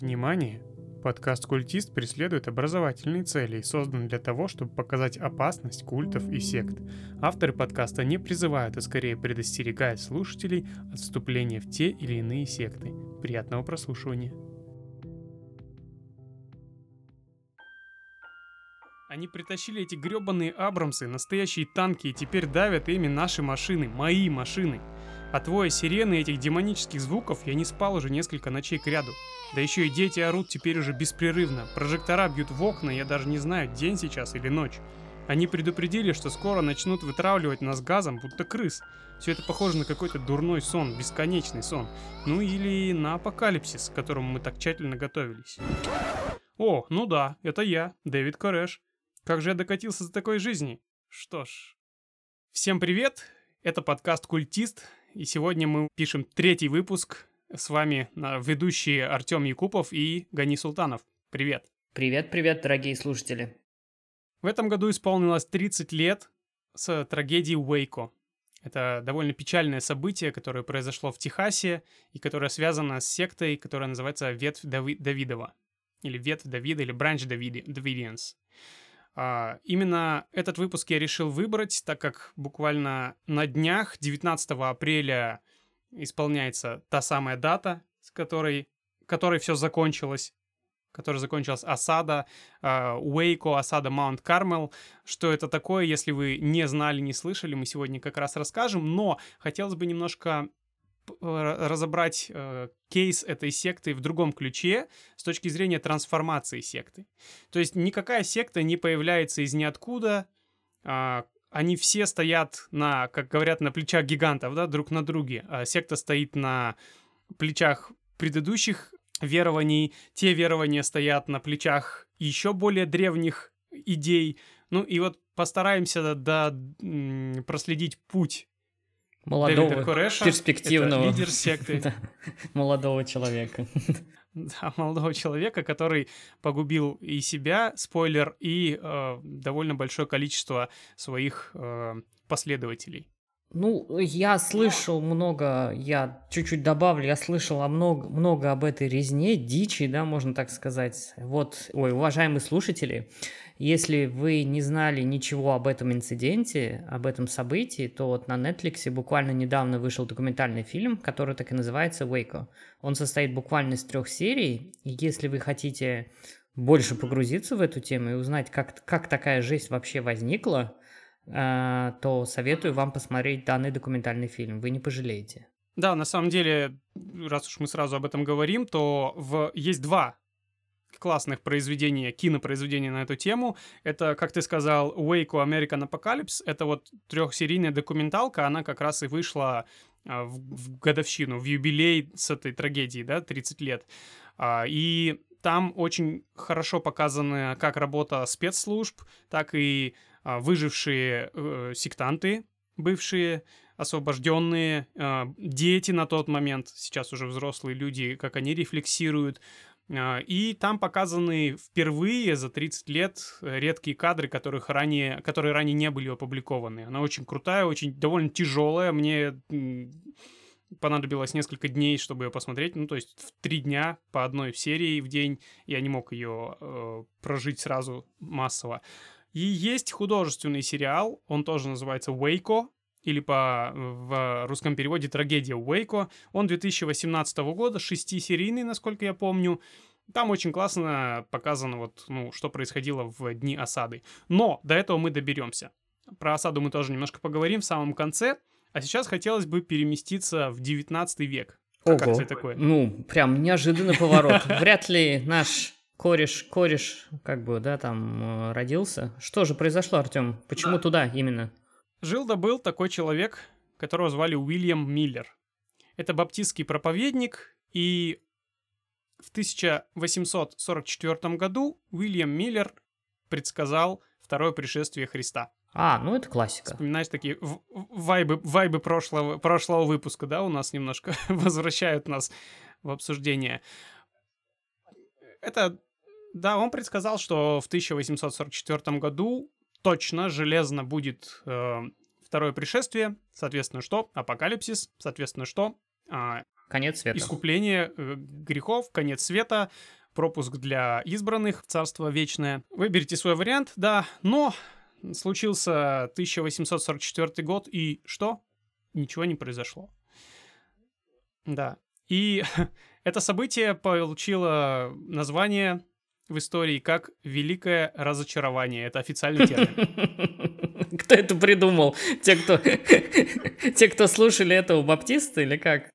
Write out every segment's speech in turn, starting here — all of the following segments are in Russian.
Внимание! Подкаст «Культист» преследует образовательные цели и создан для того, чтобы показать опасность культов и сект. Авторы подкаста не призывают, а скорее предостерегают слушателей от вступления в те или иные секты. Приятного прослушивания! Они притащили эти гребаные Абрамсы, настоящие танки, и теперь давят ими наши машины, мои машины. От твоя сирены этих демонических звуков я не спал уже несколько ночей к ряду. Да еще и дети орут теперь уже беспрерывно. Прожектора бьют в окна, я даже не знаю, день сейчас или ночь. Они предупредили, что скоро начнут вытравливать нас газом, будто крыс. Все это похоже на какой-то дурной сон, бесконечный сон. Ну или на апокалипсис, к которому мы так тщательно готовились. О, ну да, это я, Дэвид Корэш. Как же я докатился до такой жизни? Что ж. Всем привет, это подкаст «Культист», и сегодня мы пишем третий выпуск. С вами ведущие Артем Якупов и Гани Султанов. Привет. Привет, привет, дорогие слушатели. В этом году исполнилось 30 лет с трагедией Уэйко. Это довольно печальное событие, которое произошло в Техасе и которое связано с сектой, которая называется Ветвь Дави- Давидова. Или Ветвь Давида, или Бранч Давиди, Давидианс. Именно этот выпуск я решил выбрать, так как буквально на днях, 19 апреля, исполняется та самая дата, с которой, которой все закончилось, которая закончилась осада э, Уэйко, осада Маунт Кармел. Что это такое, если вы не знали, не слышали, мы сегодня как раз расскажем, но хотелось бы немножко разобрать э, кейс этой секты в другом ключе с точки зрения трансформации секты. То есть никакая секта не появляется из ниоткуда, э, они все стоят на, как говорят, на плечах гигантов, да, друг на друге. А секта стоит на плечах предыдущих верований, те верования стоят на плечах еще более древних идей. Ну и вот постараемся да, проследить путь молодого, Куреша, перспективного лидер секты. молодого человека. Да, молодого человека, который погубил и себя, спойлер, и э, довольно большое количество своих э, последователей. Ну, я слышал много, я чуть-чуть добавлю, я слышал много, много об этой резне, дичи, да, можно так сказать. Вот, ой, уважаемые слушатели, если вы не знали ничего об этом инциденте, об этом событии, то вот на Netflix буквально недавно вышел документальный фильм, который так и называется «Waco». Он состоит буквально из трех серий, и если вы хотите больше погрузиться в эту тему и узнать, как, как такая жизнь вообще возникла, то советую вам посмотреть данный документальный фильм. Вы не пожалеете. Да, на самом деле, раз уж мы сразу об этом говорим, то в... есть два классных произведений, кинопроизведений на эту тему. Это, как ты сказал, Waco American Apocalypse. Это вот трехсерийная документалка, она как раз и вышла а, в, в годовщину, в юбилей с этой трагедии, да, 30 лет. А, и там очень хорошо показаны как работа спецслужб, так и а, выжившие э, сектанты, бывшие освобожденные, э, дети на тот момент, сейчас уже взрослые люди, как они рефлексируют, а, и там показаны впервые за 30 лет редкие кадры, которых ранее, которые ранее не были опубликованы. Она очень крутая, очень довольно тяжелая. Мне понадобилось несколько дней, чтобы ее посмотреть. Ну, то есть в три дня по одной серии в день я не мог ее э, прожить сразу массово. И есть художественный сериал, он тоже называется «Вейко», или по в русском переводе «Трагедия Уэйко». Он 2018 года, шестисерийный, насколько я помню. Там очень классно показано, вот, ну, что происходило в дни осады. Но до этого мы доберемся. Про осаду мы тоже немножко поговорим в самом конце. А сейчас хотелось бы переместиться в 19 век. Ого. Как тебе такое? Ну, прям неожиданный поворот. Вряд ли наш кореш, кореш, как бы, да, там э, родился. Что же произошло, Артем? Почему да. туда именно? Жил да был такой человек, которого звали Уильям Миллер. Это баптистский проповедник, и в 1844 году Уильям Миллер предсказал второе пришествие Христа. А, ну это классика. Вспоминаешь такие вайбы, вайбы прошлого, прошлого выпуска, да, у нас немножко возвращают нас в обсуждение. Это, да, он предсказал, что в 1844 году точно железно будет э, второе пришествие, соответственно, что? Апокалипсис, соответственно, что? Э, Конец света. Искупление э, грехов, конец света, пропуск для избранных Царство Вечное. Выберите свой вариант, да, но случился 1844 год, и что? Ничего не произошло. Да. И это событие получило название в истории как «Великое разочарование». Это официальный термин. Кто это придумал? Те, кто, те, кто слушали это у баптиста или как?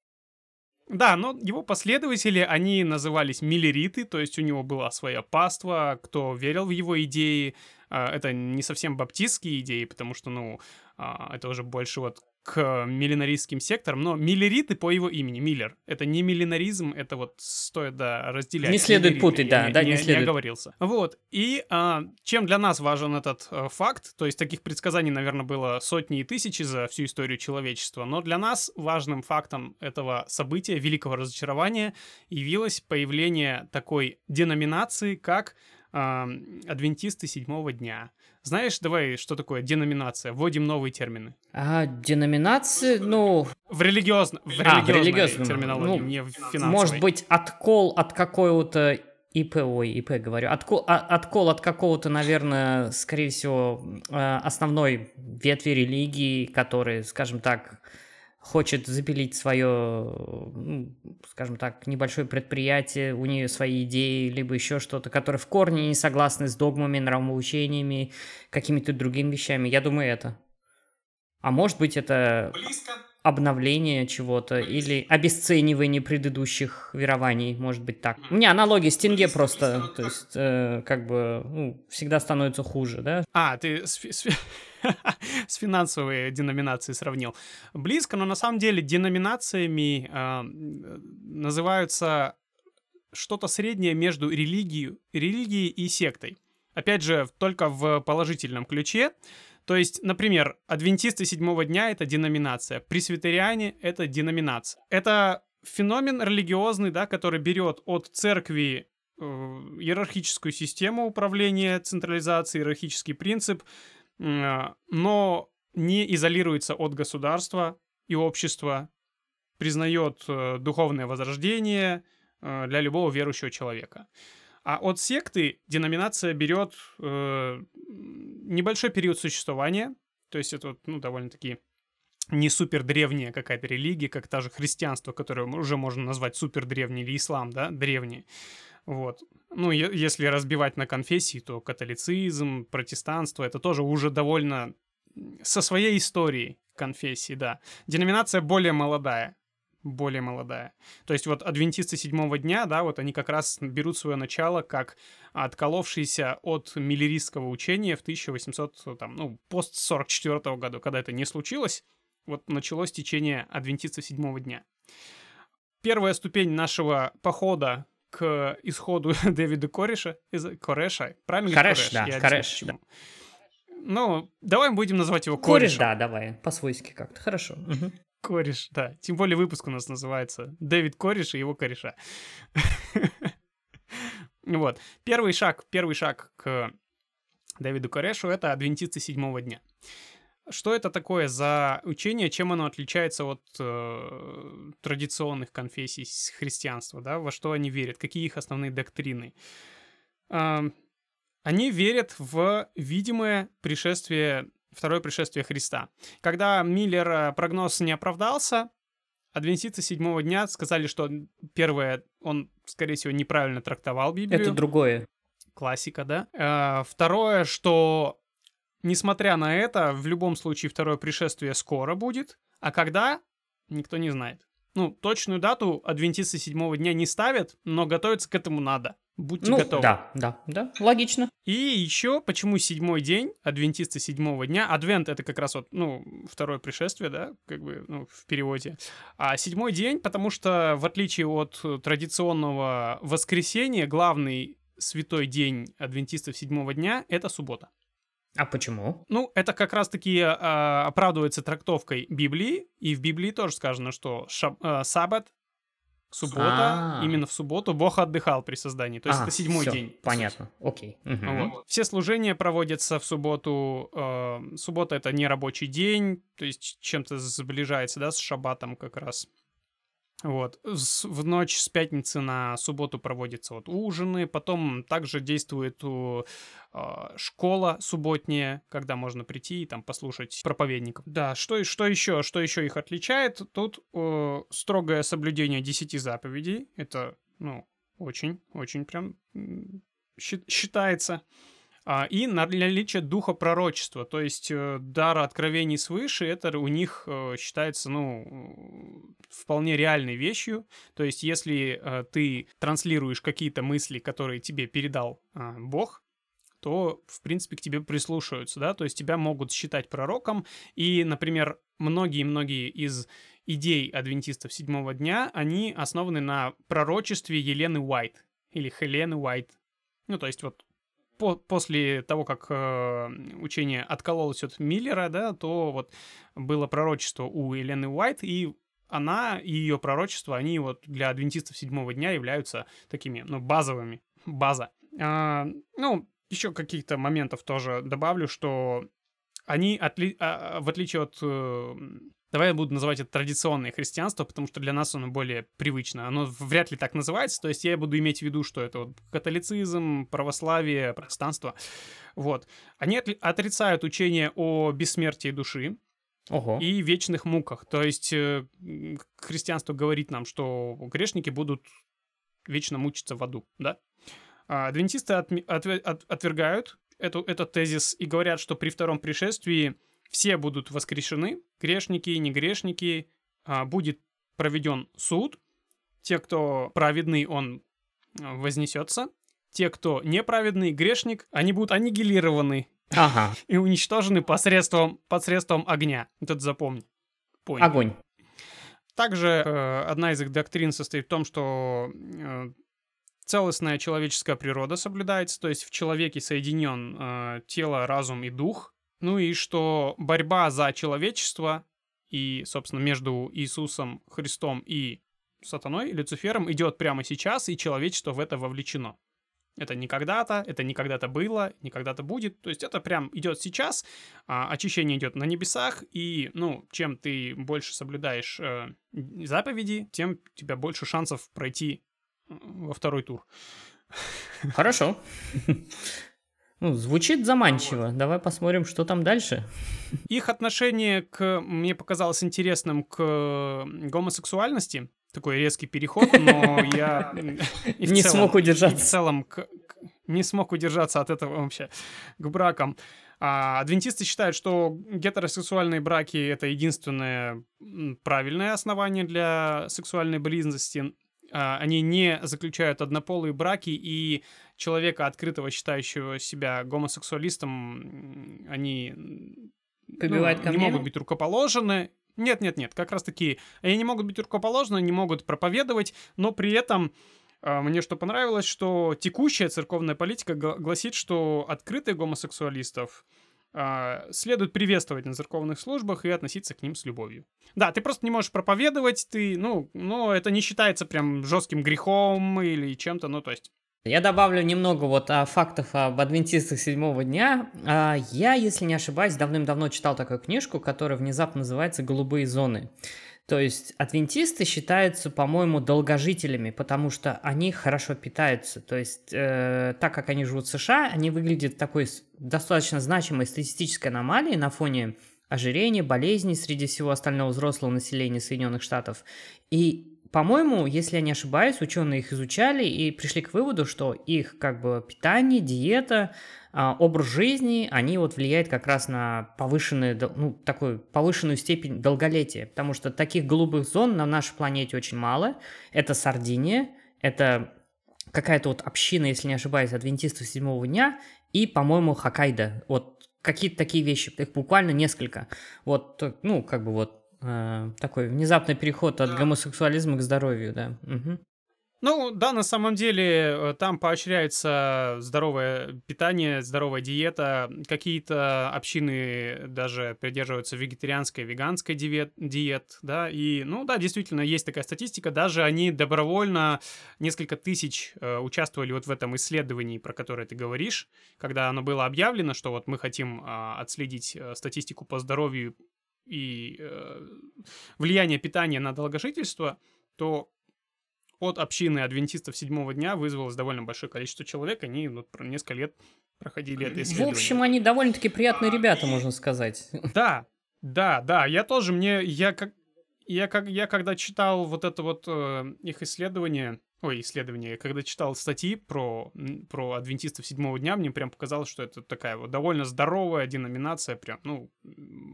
Да, но его последователи, они назывались миллериты, то есть у него была своя паства, кто верил в его идеи. А, это не совсем баптистские идеи, потому что, ну, а, это уже больше вот к миллинаристским секторам, но миллериты по его имени, Миллер. Это не миллинаризм, это вот стоит, да, разделять. Не следует Миллериты, путать, да, не, да, не, не следует. Не оговорился. Вот, и а, чем для нас важен этот а, факт, то есть таких предсказаний, наверное, было сотни и тысячи за всю историю человечества, но для нас важным фактом этого события, великого разочарования, явилось появление такой деноминации, как адвентисты седьмого дня. Знаешь, давай, что такое деноминация? Вводим новые термины. А, деноминации, ну... В, религиозно, в А, в религиозной религиозном. терминологии, Ну, не в финансовой. Может быть, откол от какого-то ИП, ой, ИП говорю, откол, а- откол от какого-то, наверное, скорее всего, э, основной ветви религии, который, скажем так, хочет запилить свое, ну, скажем так, небольшое предприятие, у нее свои идеи, либо еще что-то, которые в корне не согласны с догмами, нравоучениями, какими-то другими вещами. Я думаю, это. А может быть, это обновление чего-то или обесценивание предыдущих верований, может быть так. У меня аналогия с Тенге просто, то есть э, как бы ну, всегда становится хуже, да? А, ты с, фи- с фи- с финансовой деноминацией сравнил. Близко, но на самом деле деноминациями м, называются что-то среднее между религией, религией и сектой. Опять же, только в положительном ключе. То есть, например, адвентисты седьмого дня — это деноминация, пресвитериане — это деноминация. Это феномен религиозный, да, который берет от церкви э, иерархическую систему управления, централизации, иерархический принцип, э, но не изолируется от государства и общества, признает э, духовное возрождение э, для любого верующего человека. А от секты деноминация берет э, небольшой период существования, то есть это ну, довольно-таки не супер древняя какая-то религия, как та же христианство, которое уже можно назвать супер древней, или ислам, да, древний. Вот. Ну, если разбивать на конфессии, то католицизм, протестанство, это тоже уже довольно со своей историей конфессии, да. Деноминация более молодая, более молодая. То есть вот адвентисты седьмого дня, да, вот они как раз берут свое начало как отколовшиеся от миллеристского учения в 1800, там, ну, пост 44 года, когда это не случилось, вот началось течение адвентистов седьмого дня. Первая ступень нашего похода к исходу Дэвида Кореша, из Кореша, правильно Кореш, да, Я Кореш, почему. Ну, давай будем называть его Корешем. Кореш, да, давай, по-свойски как-то, хорошо. мгм. Кореш, да. Тем более выпуск у нас называется «Дэвид Кореш и его кореша». Вот. Первый шаг, первый шаг к Дэвиду Корешу — это адвентисты седьмого дня. Что это такое за учение, чем оно отличается от э, традиционных конфессий христианства, да, во что они верят, какие их основные доктрины? Ам, они верят в видимое пришествие, второе пришествие Христа. Когда Миллер э, прогноз не оправдался, адвентисты седьмого дня сказали, что первое, он, скорее всего, неправильно трактовал Библию. Это другое. Классика, да. Э, Второе, что, несмотря на это, в любом случае второе пришествие скоро будет, а когда, никто не знает. Ну, точную дату адвентисты седьмого дня не ставят, но готовиться к этому надо. Будьте Ну, готовы. да, да, да, логично. И еще, почему седьмой день, адвентисты седьмого дня, адвент это как раз вот, ну, второе пришествие, да, как бы, ну, в переводе. А седьмой день, потому что, в отличие от традиционного воскресенья, главный святой день адвентистов седьмого дня — это суббота. А почему? Ну, это как раз-таки а, оправдывается трактовкой Библии, и в Библии тоже сказано, что шаб- а, саббат, суббота, А. именно в субботу Бог отдыхал при создании, то есть А, это седьмой всё, день. Понятно, окей. мгм. Вот. Все служения проводятся в субботу. э, суббота это не рабочий день, то есть чем-то сближается, да, с шаббатом как раз. Вот. В ночь с пятницы на субботу проводятся вот ужины, потом также действует у, э, школа субботняя, когда можно прийти и там послушать проповедников. Да, что, что еще, что еще их отличает? Тут э, строгое соблюдение десяти заповедей. Это, ну, очень, очень прям считается. А, и наличие духа пророчества, то есть э, дара откровений свыше, это у них э, считается, ну, вполне реальной вещью. То есть если э, ты транслируешь какие-то мысли, которые тебе передал Бог, то, в принципе, к тебе прислушиваются, да, то есть тебя могут считать пророком, и, например, многие-многие из идей адвентистов седьмого дня, они основаны на пророчестве Елены Уайт, или Хелены Уайт. Ну, то есть вот по после того, как э, учение откололось от Миллера, да, то вот было пророчество у Елены Уайт, и она и ее пророчество, они вот для адвентистов седьмого дня являются такими, ну, базовыми. База. А, ну, еще каких-то моментов тоже добавлю, что они, отли... а, в отличие от э, Давай я буду называть это традиционное христианство, потому что для нас оно более привычно. Оно вряд ли так называется, то есть я буду иметь в виду, что это вот католицизм, православие, протестанство. Вот. Они отрицают учение о бессмертии души, Ого. и вечных муках. То есть э, христианство говорит нам, что грешники будут вечно мучиться в аду, да? А адвентисты от, от, от, отвергают эту, этот тезис и говорят, что при втором пришествии все будут воскрешены, грешники и негрешники, а, будет проведен суд, те, кто праведный, он а, вознесется, те, кто неправедный, грешник, они будут аннигилированы ага. и уничтожены посредством, посредством огня. Вот запомни. Понял. Огонь. Также э, одна из их доктрин состоит в том, что э, целостная человеческая природа соблюдается, то есть в человеке соединен э, тело, разум и дух, ну и что борьба за человечество и, собственно, между Иисусом Христом и сатаной, Люцифером, идет прямо сейчас, и человечество в это вовлечено. Это не когда-то, это не когда-то было, не когда-то будет. То есть это прям идет сейчас, а, очищение идет на небесах, и, ну, чем ты больше соблюдаешь э, заповеди, тем у тебя больше шансов пройти во второй тур. Хорошо. Ну, звучит заманчиво. Давай посмотрим, что там дальше. Их отношение к, мне показалось интересным, к гомосексуальности. Такой резкий переход, но я не смог удержаться. В целом не смог удержаться от этого вообще к бракам. А, адвентисты считают, что гетеросексуальные браки это единственное правильное основание для сексуальной близости. А, они не заключают однополые браки, и человека, открытого считающего себя гомосексуалистом, они ну, не могут быть рукоположены. Нет, нет, нет, как раз таки они не могут быть рукоположены, не могут проповедовать, но при этом а, мне что понравилось, что текущая церковная политика гласит, что открытых гомосексуалистов следует приветствовать на церковных службах и относиться к ним с любовью. Да, ты просто не можешь проповедовать, ты, ну, но это не считается прям жестким грехом или чем-то, ну, то есть я добавлю немного вот а, фактов об адвентистах седьмого дня. А, я, если не ошибаюсь, давным-давно читал такую книжку, которая внезапно называется «Голубые зоны». То есть адвентисты считаются, по-моему, долгожителями, потому что они хорошо питаются. То есть э, так как они живут в США, они выглядят такой достаточно значимой статистической аномалией на фоне ожирения, болезней среди всего остального взрослого населения Соединенных Штатов. И по-моему, если я не ошибаюсь, ученые их изучали и пришли к выводу, что их как бы питание, диета, а, образ жизни, они вот влияют как раз на повышенную, ну, такую повышенную степень долголетия, потому что таких голубых зон на нашей планете очень мало. Это Сардиния, это какая-то вот община, если не ошибаюсь, адвентистов седьмого дня, и, по-моему, Хоккайдо. Вот какие-то такие вещи, их буквально несколько. Вот, ну, как бы вот э, такой внезапный переход от гомосексуализма к здоровью, да. Угу. Ну, да, на самом деле э, там поощряется здоровое питание, здоровая диета. Какие-то общины даже придерживаются вегетарианской, веганской диет, диет, да, и, ну, да, действительно, есть такая статистика. Даже они добровольно, несколько тысяч э, участвовали вот в этом исследовании, про которое ты говоришь, когда оно было объявлено, что вот мы хотим э, отследить статистику по здоровью и э, влияние питания на долгожительство – то от общины адвентистов седьмого дня вызвалось довольно большое количество человек. Они ну, несколько лет проходили это исследование. В общем, они довольно-таки приятные ребята, можно сказать. Да, да, да. Я тоже, мне, я как, я как, я когда читал вот это вот э, их исследование, ой, исследование, когда читал статьи про, про адвентистов седьмого дня, мне прям показалось, что это такая вот довольно здоровая деноминация, прям, ну,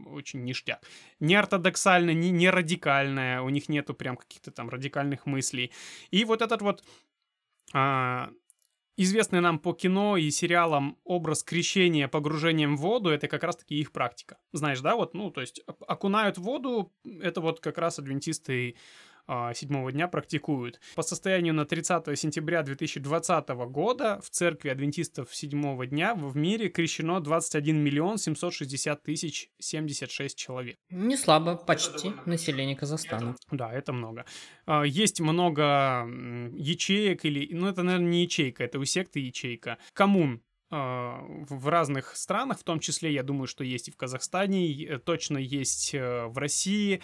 очень ништяк. Не ортодоксальная, не, не радикальная, у них нету прям каких-то там радикальных мыслей. И вот этот вот а, известный нам по кино и сериалам образ крещения погружением в воду, это как раз-таки их практика. Знаешь, да, вот, ну, то есть окунают в воду, это вот как раз адвентисты седьмого дня практикуют. По состоянию на 30 сентября 2020 года в церкви адвентистов седьмого дня в мире крещено 21 миллион 760 тысяч 76 человек. Не слабо, почти население Казахстана. Да, это много. А, есть много ячеек или... Ну, это, наверное, не ячейка, это у секты ячейка. Коммун а, в разных странах, в том числе, я думаю, что есть и в Казахстане, точно есть э, в России.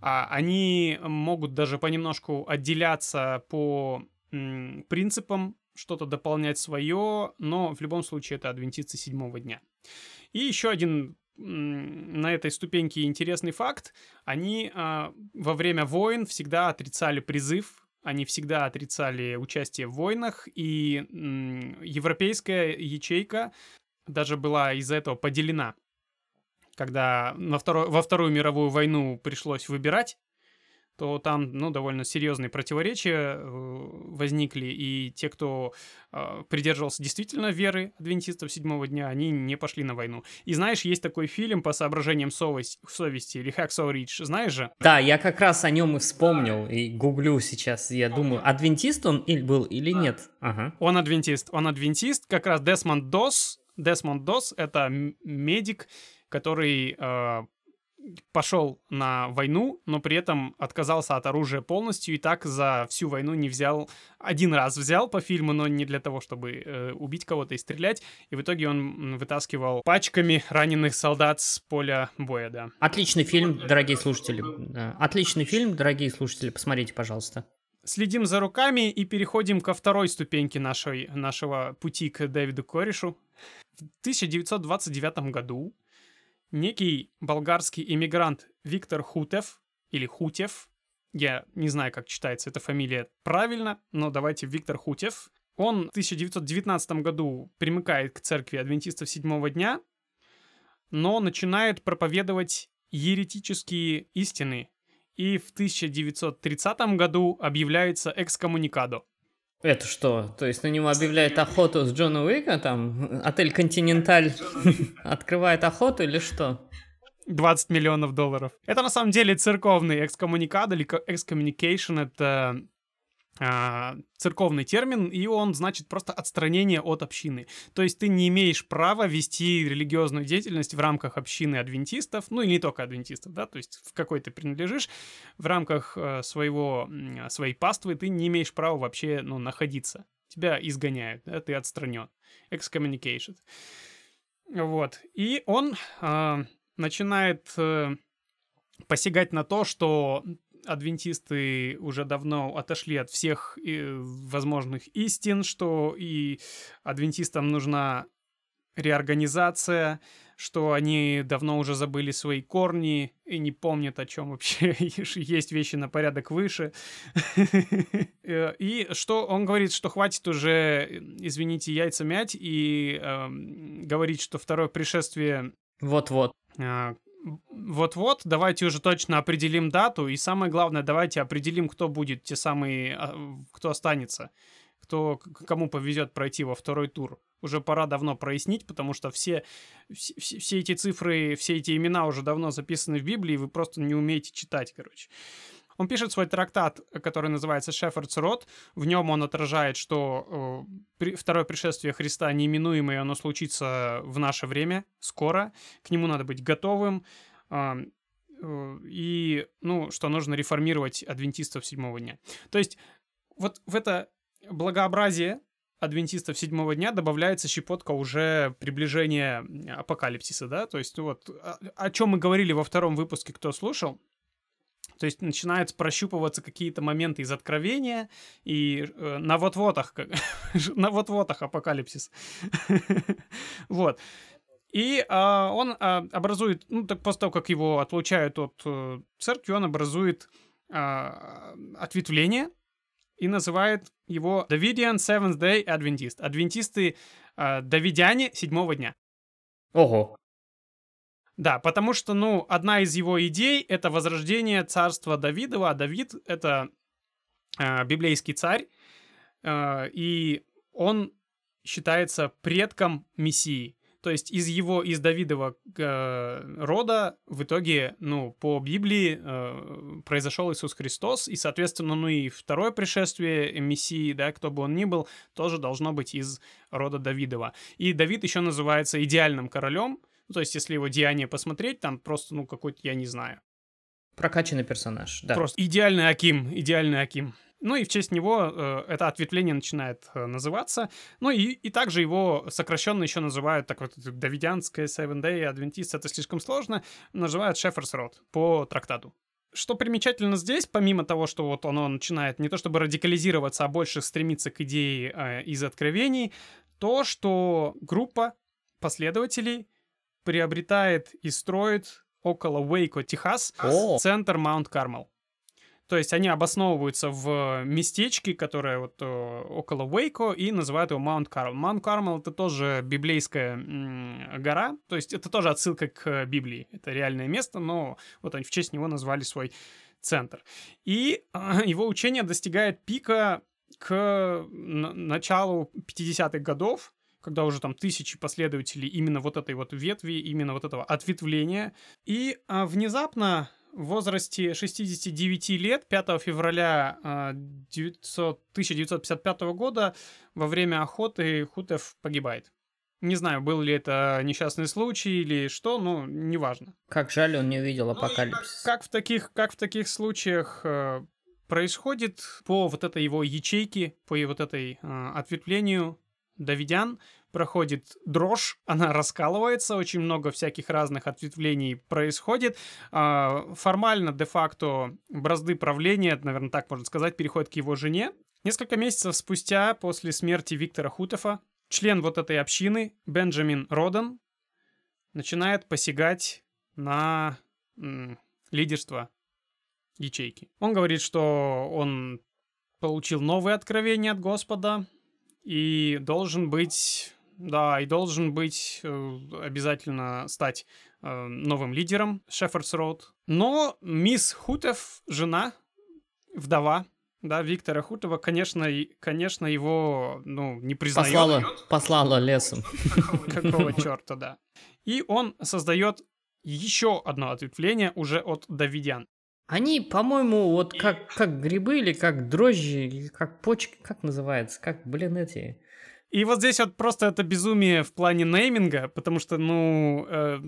А, они могут даже понемножку отделяться по принципам, что-то дополнять свое, но в любом случае это адвентисты седьмого дня. И еще один на этой ступеньке интересный факт. Они а, во время войн всегда отрицали призыв, они всегда отрицали участие в войнах, и европейская ячейка даже была из-за этого поделена. Когда на второй, во Вторую мировую войну пришлось выбирать, то там, ну, довольно серьезные противоречия э, возникли, и те, кто э, придерживался действительно веры адвентистов седьмого дня, они не пошли на войну. И знаешь, есть такой фильм по соображениям совесть, совести, или Hacksaw Ridge, знаешь же? Да, я как раз о нем и вспомнил, и гуглю сейчас, я думаю, адвентист он или был или нет? Ага. Он адвентист, он адвентист, как раз Десмонд Дос, Десмонд Дос — это медик, который э, пошел на войну, но при этом отказался от оружия полностью и так за всю войну не взял, один раз взял по фильму, но не для того, чтобы э, убить кого-то и стрелять, и в итоге он вытаскивал пачками раненых солдат с поля боя, да. Отличный фильм, дорогие слушатели. Отличный фильм, дорогие слушатели, посмотрите, пожалуйста. Следим за руками и переходим ко второй ступеньке нашей, нашего пути к Дэвиду Корешу. В 1929 году некий болгарский иммигрант Виктор Хутев, или Хутев, я не знаю, как читается эта фамилия правильно, но давайте Виктор Хутев. Он в 1919 году примыкает к церкви адвентистов седьмого дня, но начинает проповедовать еретические истины, и в 1930 году объявляется экскоммуникадо. Это что? То есть на него объявляют охоту с Джона Уика, там отель Континенталь открывает охоту или что? 20 миллионов долларов. Это на самом деле церковный экскоммуникад или экскоммуникейшн. Это церковный термин, и он значит просто отстранение от общины. То есть ты не имеешь права вести религиозную деятельность в рамках общины адвентистов, ну и не только адвентистов, да, то есть в какой ты принадлежишь, в рамках э, своего, своей паствы ты не имеешь права вообще, ну, находиться. Тебя изгоняют, да, ты отстранен. Excommunication. Вот. И он э, начинает э, посягать на то, что адвентисты уже давно отошли от всех э, возможных истин, что и адвентистам нужна реорганизация, что они давно уже забыли свои корни и не помнят, о чем вообще есть вещи на порядок выше. Э, и что он говорит, что хватит уже, извините, яйца мять и э, говорить, что второе пришествие... Вот-вот. Э, вот-вот, давайте уже точно определим дату, и самое главное, давайте определим, кто будет, те самые, а, кто останется, кто, кому повезет пройти во второй тур. Уже пора давно прояснить, потому что все, все, все эти цифры, все эти имена уже давно записаны в Библии, вы просто не умеете читать, короче. Он пишет свой трактат, который называется «Шефардс Род». В нем он отражает, что э, второе пришествие Христа неименуемое, оно случится в наше время, скоро. К нему надо быть готовым. Э, э, и, ну, что нужно реформировать адвентистов седьмого дня. То есть вот в это благообразие адвентистов седьмого дня добавляется щепотка уже приближения апокалипсиса, да, то есть вот о, о чем мы говорили во втором выпуске, кто слушал, То есть начинают прощупываться какие-то моменты из Откровения, и э, на вот-вотах, на вот-вотах апокалипсис. вот. И а, он а, образует, ну, так после того, как его отлучают от э, церкви, он образует а, ответвление и называет его Davidian Seventh Day Adventist. Адвентисты а, Давидяне седьмого дня. Ого. Да, потому что, ну, одна из его идей — это возрождение царства Давидова, а Давид — это э, библейский царь, э, и он считается предком Мессии. То есть из его, из Давидова э, рода в итоге, ну, по Библии э, произошел Иисус Христос, и, соответственно, ну и второе пришествие Мессии, да, кто бы он ни был, тоже должно быть из рода Давидова. И Давид еще называется идеальным королем, ну, то есть, если его деяние посмотреть, там просто, ну, какой-то, я не знаю. Прокачанный персонаж, да. Просто идеальный Аким, идеальный Аким. Ну и в честь него э, это ответвление начинает э, называться. Ну и, и также его сокращенно еще называют, так вот, Давидианское Seven Day, Адвентист, это слишком сложно, называют Шеферс Род по трактату. Что примечательно здесь, помимо того, что вот оно начинает не то чтобы радикализироваться, а больше стремиться к идее э, из откровений, то, что группа последователей приобретает и строит около Уэйко, Техас, О. центр Маунт Кармел. То есть они обосновываются в местечке, которое вот э, около Уэйко, и называют его Маунт Кармел. Маунт Кармел — это тоже библейская гора, то есть это тоже отсылка к Библии. Это реальное место, но вот они в честь него назвали свой центр. И э, его учение достигает пика к началу 50-х годов, когда уже там тысячи последователей именно вот этой вот ветви, именно вот этого ответвления. И а, внезапно в возрасте 69 лет, 5 февраля а, 900 1955 года, во время охоты Хутев погибает. Не знаю, был ли это несчастный случай или что, но неважно. Как жаль, он не увидел Ну и как, апокалипсис. как в таких, как в таких случаях э, происходит по вот этой его ячейке, по вот этой э, ответвлению Давидян проходит дрожь, она раскалывается, очень много всяких разных ответвлений происходит. А, формально, де-факто, бразды правления, наверное, так можно сказать, переходят к его жене. Несколько месяцев спустя, после смерти Виктора Хутефа, член вот этой общины, Бенджамин Родан, начинает посягать на лидерство ячейки. Он говорит, что он получил новые откровения от Господа и должен быть, да, и должен быть э, обязательно стать э, новым лидером Шеффордс Роуд. Но мисс Хутев, жена, вдова, да, Виктора Хутова, конечно, конечно, его, ну, не признает. Послала, послала лесом. Какого черта, да. И он создает еще одно ответвление уже от Давидян. Они, по-моему, вот как, как грибы или как дрожжи, или как почки, как называется, как, блин, эти... И вот здесь вот просто это безумие в плане нейминга, потому что, ну, э,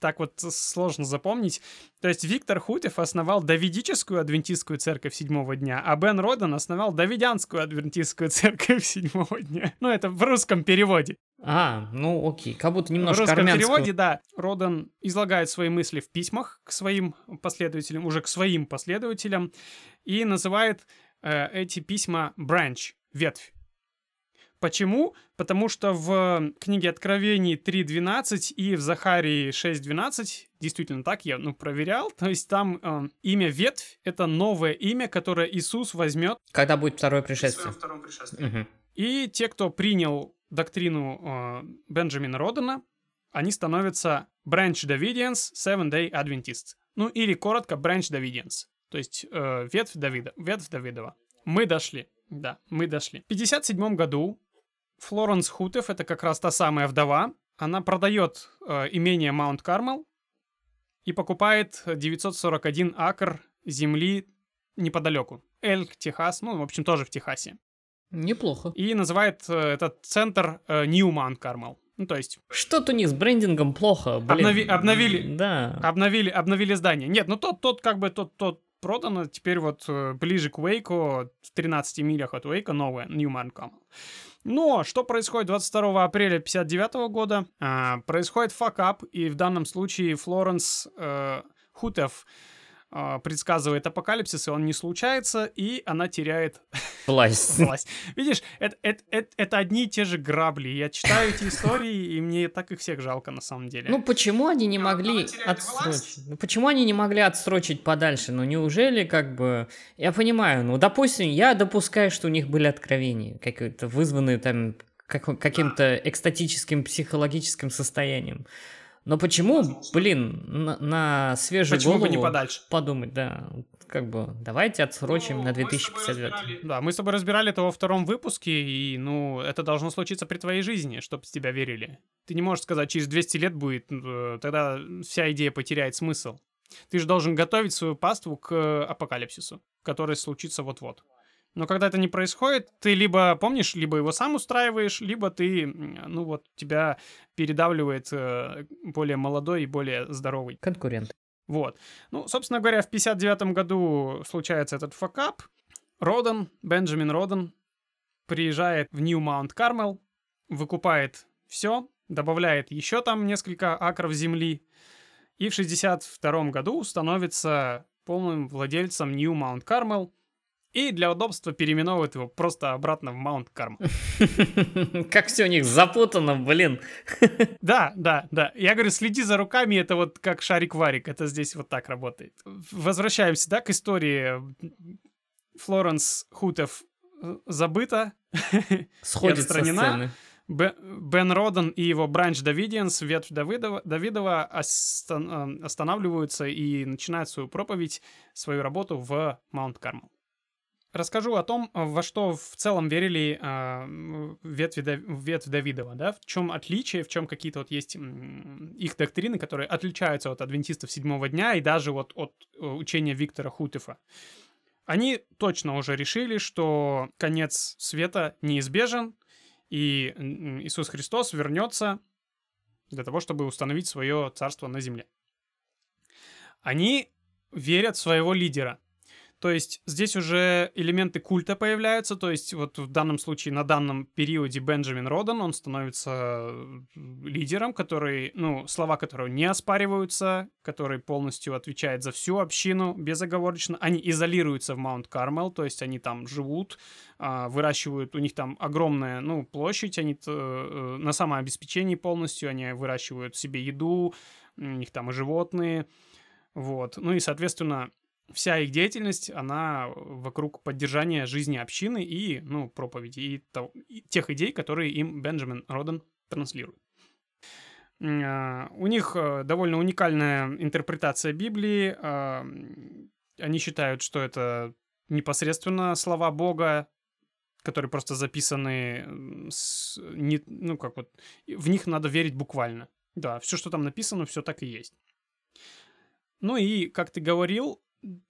так вот сложно запомнить. То есть Виктор Хутев основал Давидическую адвентистскую церковь седьмого дня, а Бен Родан основал Давидянскую адвентистскую церковь седьмого дня. Ну, это в русском переводе. А, ну окей, как будто в немножко русском армянского. переводе, да, Родан излагает свои мысли в письмах к своим последователям, уже к своим последователям, и называет э, эти письма branch, ветвь. Почему? Потому что в книге Откровений 3.12 и в Захарии 6.12, действительно так, я ну, проверял, то есть там э, имя ветвь — это новое имя, которое Иисус возьмет Когда будет второе пришествие? втором пришествии. Мгм. И те, кто принял доктрину э, Бенджамина Родена, они становятся Branch Davidians, Seven Day Adventists. Ну или коротко Branch Davidians. То есть э, ветвь Давида, ветвь Давидова. Мы дошли. Да, мы дошли. В 57 году Флоренс Хутев, это как раз та самая вдова, она продает э, имение Маунт Кармел и покупает 941 акр земли неподалеку. Эльк, Техас, ну, в общем, тоже в Техасе Неплохо. и называет э, этот центр э, New Mount Carmel. Ну, то есть Что-то у них с брендингом плохо, блин. Обнови- обновили. Да. обновили, обновили здание. Нет, ну тот, тот как бы, тот, тот продано, теперь вот э, ближе к Уэйку, в 13 милях от Уэйка, новое, New Mount Carmel. Но что происходит 22 апреля 59 года? А, происходит факап, и в данном случае Флоренс э, Хутев а, предсказывает апокалипсис, и он не случается, и она теряет Власть. власть. Видишь, это, это, это, это одни и те же грабли. Я читаю эти истории, и мне так их всех жалко на самом деле. Ну почему они не могли отсрочить? Ну почему они не могли отсрочить подальше? Ну неужели как бы... Я понимаю, ну допустим, я допускаю, что у них были откровения, какие-то вызванные там как- каким-то экстатическим психологическим состоянием. Но почему, блин, на, на свежую Почему бы голову не подальше? подумать, да, как бы давайте отсрочим на 2059. Да, мы с тобой разбирали это во втором выпуске, и, ну, это должно случиться при твоей жизни, чтобы в тебя верили. Ты не можешь сказать, через 200 лет будет, э, тогда вся идея потеряет смысл. Ты же должен готовить свою паству к э, апокалипсису, который случится вот-вот. Но когда это не происходит, ты либо помнишь, либо его сам устраиваешь, либо ты, ну вот, тебя передавливает э, более молодой и более здоровый. Конкурент. Вот. Ну, собственно говоря, в 59 году случается этот факап. Роден, Бенджамин Роден, приезжает в Нью-Маунт Кармел, выкупает все, добавляет еще там несколько акров земли, и в 62 году становится полным владельцем Нью-Маунт Кармел, и для удобства переименовывает его просто обратно в Маунт Кармел. Как все у них запутано, блин. Да, да, да. Я говорю, следи за руками, это вот как шарик-варик, это здесь вот так работает. Возвращаемся, да, к истории. Флоренс Хутев э, забыта, Сходит отстранена. Бен Роден и его бранч Давидианс, ветвь Давидова, Давидова э, останавливаются и начинают свою проповедь, свою работу в Маунт Кармел. Расскажу о том, э, во что в целом верили м, ветви, ветвь Давидова, да, в чем отличие, в чем какие-то вот есть их доктрины, которые отличаются от адвентистов седьмого дня и даже вот от э, учения Виктора Хутефа. Они точно уже решили, что конец света неизбежен, и Иисус Христос вернется для того, чтобы установить свое царство на земле. Они верят в своего лидера. То есть здесь уже элементы культа появляются, то есть вот в данном случае, на данном периоде Бенджамин Роден, он становится лидером, который, ну, слова которого не оспариваются, который полностью отвечает за всю общину безоговорочно. Они изолируются в Маунт Кармел, то есть они там живут, а, выращивают, у них там огромная, ну, площадь, они э, на самообеспечении полностью, они выращивают себе еду, у них там и животные, вот. Ну и, соответственно, вся их деятельность, она вокруг поддержания жизни общины и, ну, проповеди, и, того- и тех идей, которые им Бенджамин Роден транслирует. А, У них э, довольно уникальная интерпретация Библии. м, Они считают, что это непосредственно слова Бога, которые просто записаны, с- не, ну, как вот, в них надо верить буквально. Да, все, что там написано, все так и есть. Ну и, как ты говорил,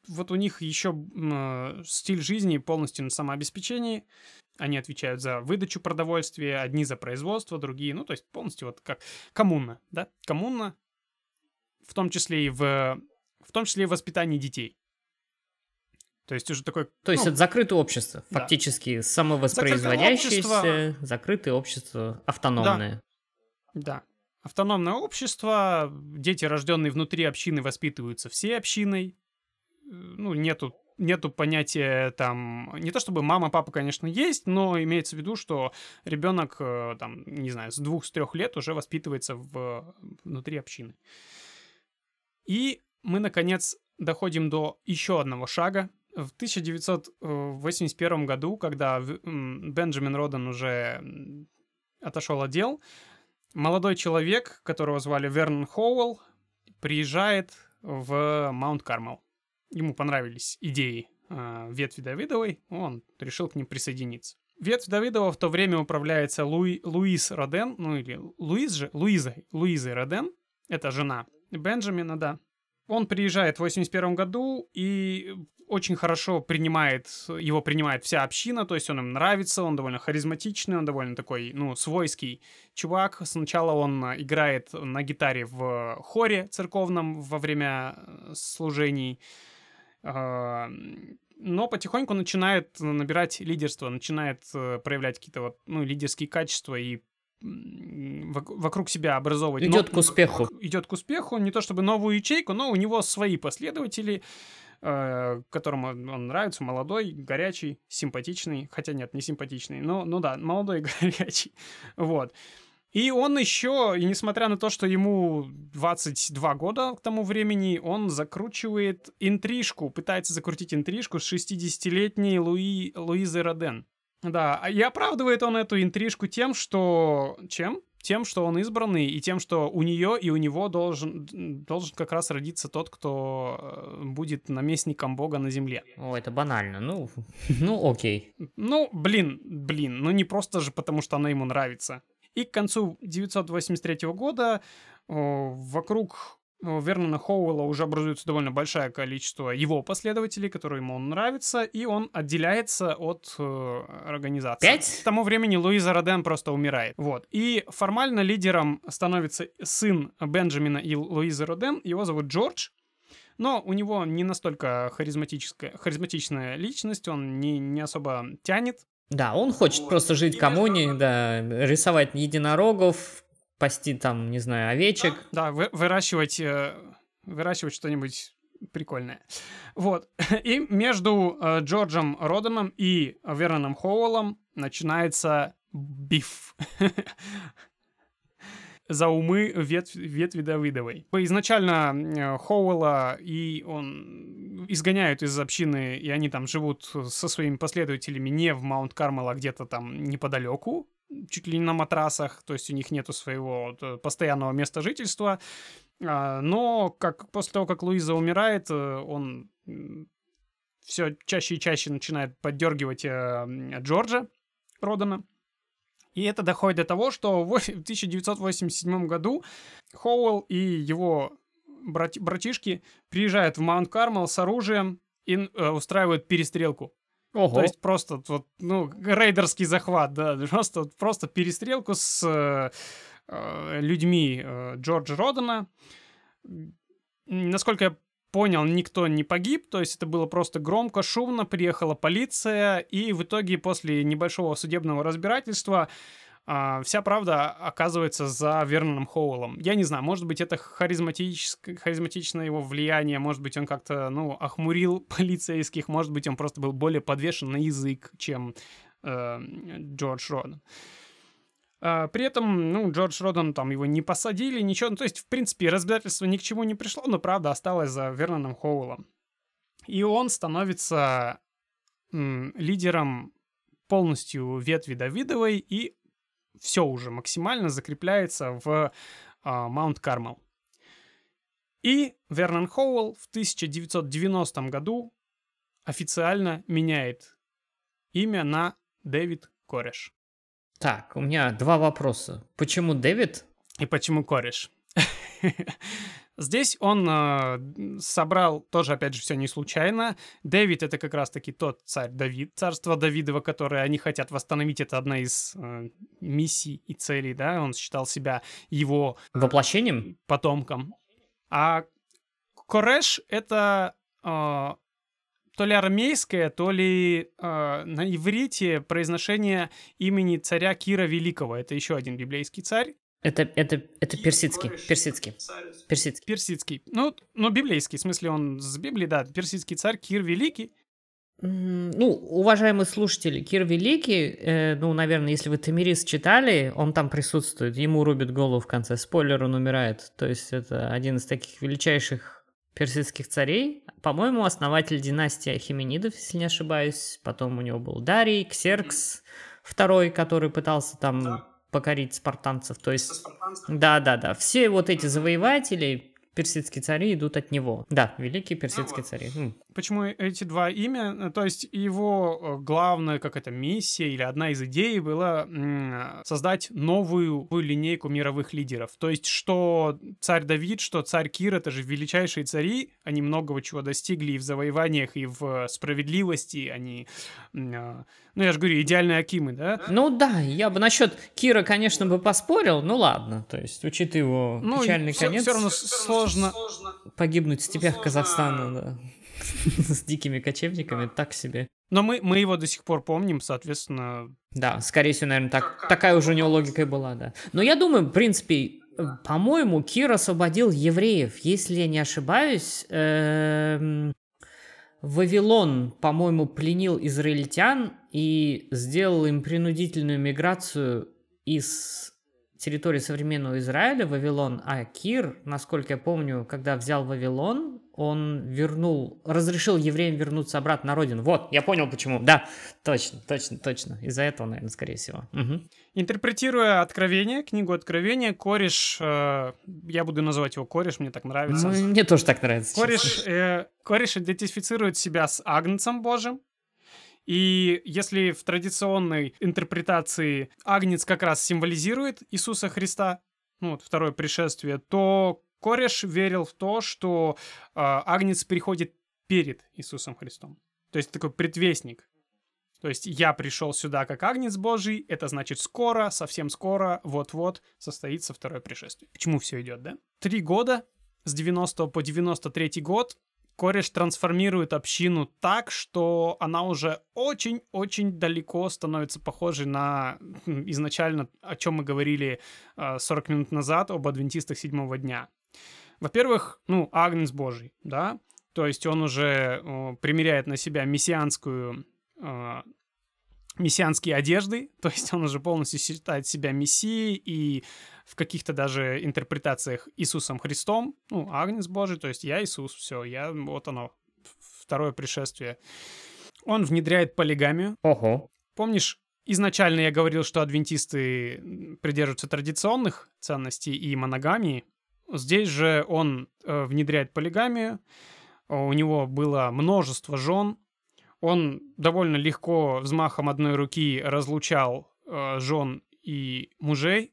вот у них еще э, стиль жизни полностью на самообеспечении. Они отвечают за выдачу продовольствия, одни за производство, другие, ну, то есть полностью вот как коммуна, да, коммуна, в том числе и в, в том числе и в воспитании детей. То есть уже такой... То есть ну, это закрытое общество, да. фактически самовоспроизводящееся, общество. закрытое общество, автономное. Да. Автономное общество, дети, рожденные внутри общины, воспитываются всей общиной. Ну, нету, нету понятия там... Не то чтобы мама, папа, конечно, есть, но имеется в виду, что ребенок, э, там, не знаю, с двух, с трех лет уже воспитывается в, внутри общины. И мы, наконец, доходим до еще одного шага. В 1981 году, когда Бенджамин Роден уже отошел от дел, молодой человек, которого звали Вернон Хоуэлл, приезжает в Маунт Кармел. Ему понравились идеи э, ветви Давидовой, он решил к ним присоединиться. Ветвь Давидова в то время управляется Луи, Луис Роден, ну или Луиз же, Луизой, Луизой Роден, это жена Бенджамина, да. Он приезжает в 81 году и очень хорошо принимает, его принимает вся община, то есть он им нравится, он довольно харизматичный, он довольно такой, ну, свойский чувак. Сначала он играет на гитаре в хоре церковном во время э, служений, но потихоньку начинает набирать лидерство, начинает э, проявлять какие-то вот, ну, лидерские качества и вокруг себя образовывать. Идет к успеху. Идет к успеху, не то чтобы новую ячейку, но у него свои последователи, э, которым он нравится, молодой, горячий, симпатичный, хотя нет, не симпатичный, но, ну да, молодой, горячий, вот. И он еще, и несмотря на то, что ему 22 года к тому времени, он закручивает интрижку, пытается закрутить интрижку с 60-летней Луи, Луизой Роден. Да, и оправдывает он эту интрижку тем, что... Чем? Тем, что он избранный, и тем, что у нее и у него должен, должен как раз родиться тот, кто э, будет наместником Бога на земле. О, это банально. Ну, ну окей. Ну, блин, блин, ну не просто же потому, что она ему нравится. И к концу 983 года вокруг Вернона Хоуэлла уже образуется довольно большое количество его последователей, которые ему нравятся, и он отделяется от э, организации. Пять? К тому времени Луиза Роден просто умирает. Вот. И формально лидером становится сын Бенджамина и Луизы Роден, его зовут Джордж, но у него не настолько харизматическая, харизматичная личность, он не, не особо тянет да, он хочет вот. просто жить коммуне, да, рисовать единорогов, пасти там, не знаю, овечек. Да, вы, выращивать, э, выращивать что-нибудь прикольное. Вот. И между э, Джорджем Роденом и Верноном Хоуэллом начинается биф. за умы ветвь, ветви Давидовой. Изначально э, Хоуэлла и он изгоняют из общины, и они там живут со своими последователями не в Маунт Кармел, а где-то там неподалеку, чуть ли не на матрасах, то есть у них нету своего э, постоянного места жительства. А, но как, после того, как Луиза умирает, э, он все чаще и чаще начинает поддергивать Джорджа Родана. И это доходит до того, что в 1987 году Хоуэлл и его брат братишки приезжают в Маунт Кармел с оружием и э, устраивают перестрелку. Ого. То есть просто вот, ну, рейдерский захват, да, просто, просто перестрелку с э, э, людьми э, Джорджа Родена. Насколько я понял, никто не погиб, то есть это было просто громко, шумно, приехала полиция, и в итоге после небольшого судебного разбирательства а, вся правда оказывается за Верноном Хоуэллом. Я не знаю, может быть, это харизматическое, харизматичное его влияние, может быть, он как-то, ну, охмурил полицейских, может быть, он просто был более подвешен на язык, чем э, Джордж Роден. А, при этом, ну, Джордж Родон там его не посадили, ничего. Ну, то есть, в принципе, разбирательство ни к чему не пришло, но правда осталось за Верноном Хоулом. И он становится м, лидером полностью ветви Давидовой и все уже максимально закрепляется в а, Маунт Кармел. И Вернон Хоуэлл в 1990 году официально меняет имя на Дэвид Кореш. Так, у меня два вопроса. Почему Дэвид? И почему кореш? Здесь он э, собрал тоже, опять же, все не случайно. Дэвид это как раз-таки тот царь Давид, царство Давидова, которое они хотят восстановить. Это одна из э, миссий и целей, да. Он считал себя его воплощением, потомком. А Кореш это э, то ли армейское, то ли э, на иврите произношение имени царя Кира Великого. Это еще один библейский царь. Это, это, это персидский, персидский, персидский. Персидский. Ну, ну, библейский, в смысле он с Библии, да, персидский царь Кир Великий. Ну, уважаемые слушатели, Кир Великий, э, ну, наверное, если вы Тамирис читали, он там присутствует, ему рубит голову в конце, спойлер, он умирает. То есть это один из таких величайших персидских царей. По-моему, основатель династии Ахименидов, если не ошибаюсь. Потом у него был Дарий, Ксеркс второй, который пытался там да. покорить спартанцев. То есть, да-да-да, все вот эти завоеватели, персидские цари идут от него. Да, великие персидские цари. Почему эти два имя? То есть его э, главная как это миссия или одна из идей была создать новую линейку мировых лидеров. То есть что царь Давид, что царь Кир, это же величайшие цари, они многого чего достигли и в завоеваниях, и в справедливости, они ну, я же говорю, идеальные Акимы, да? Ну да, я бы насчет Кира, конечно, бы поспорил, ну ладно, то есть, учитывая его ну, печальный все, конец... все равно сложно... Погибнуть в степях Казахстана, да. С дикими кочевниками, так себе. Но мы, мы его до сих пор помним, соответственно... Да, скорее всего, наверное, так, такая уже у него логика и была, да. Но я думаю, в принципе, по-моему, Кир освободил евреев, если я не ошибаюсь. Эм, Вавилон, по-моему, пленил израильтян и сделал им принудительную миграцию из территории современного Израиля, Вавилон, а Кир, насколько я помню, когда взял Вавилон, он вернул, разрешил евреям вернуться обратно на родину. Вот, я понял почему. Да, точно, точно, точно. Из-за этого, наверное, скорее всего. Угу. Интерпретируя Откровение, книгу Откровения, кореш, э, я буду называть его кореш, мне так нравится. Ну, мне тоже так нравится. Кореш, э, кореш идентифицирует себя с Агнцем Божьим, и если в традиционной интерпретации Агнец как раз символизирует Иисуса Христа, ну вот второе пришествие, то Кореш верил в то, что э, Агнец приходит перед Иисусом Христом. То есть такой предвестник. То есть я пришел сюда как Агнец Божий, это значит скоро, совсем скоро, вот-вот состоится второе пришествие. К чему все идет, да? Три года, с 90 по 93 год, кореш трансформирует общину так, что она уже очень-очень далеко становится похожей на изначально, о чем мы говорили 40 минут назад, об адвентистах седьмого дня. Во-первых, ну, Агнец Божий, да, то есть он уже э, примеряет на себя мессианскую э, мессианские одежды, то есть он уже полностью считает себя мессией и в каких-то даже интерпретациях Иисусом Христом, ну, Агнец Божий, то есть я Иисус, все, я, вот оно, второе пришествие. Он внедряет полигамию. Ого. Помнишь, изначально я говорил, что адвентисты придерживаются традиционных ценностей и моногамии. Здесь же он э, внедряет полигамию. У него было множество жен, он довольно легко взмахом одной руки разлучал э, жен и мужей.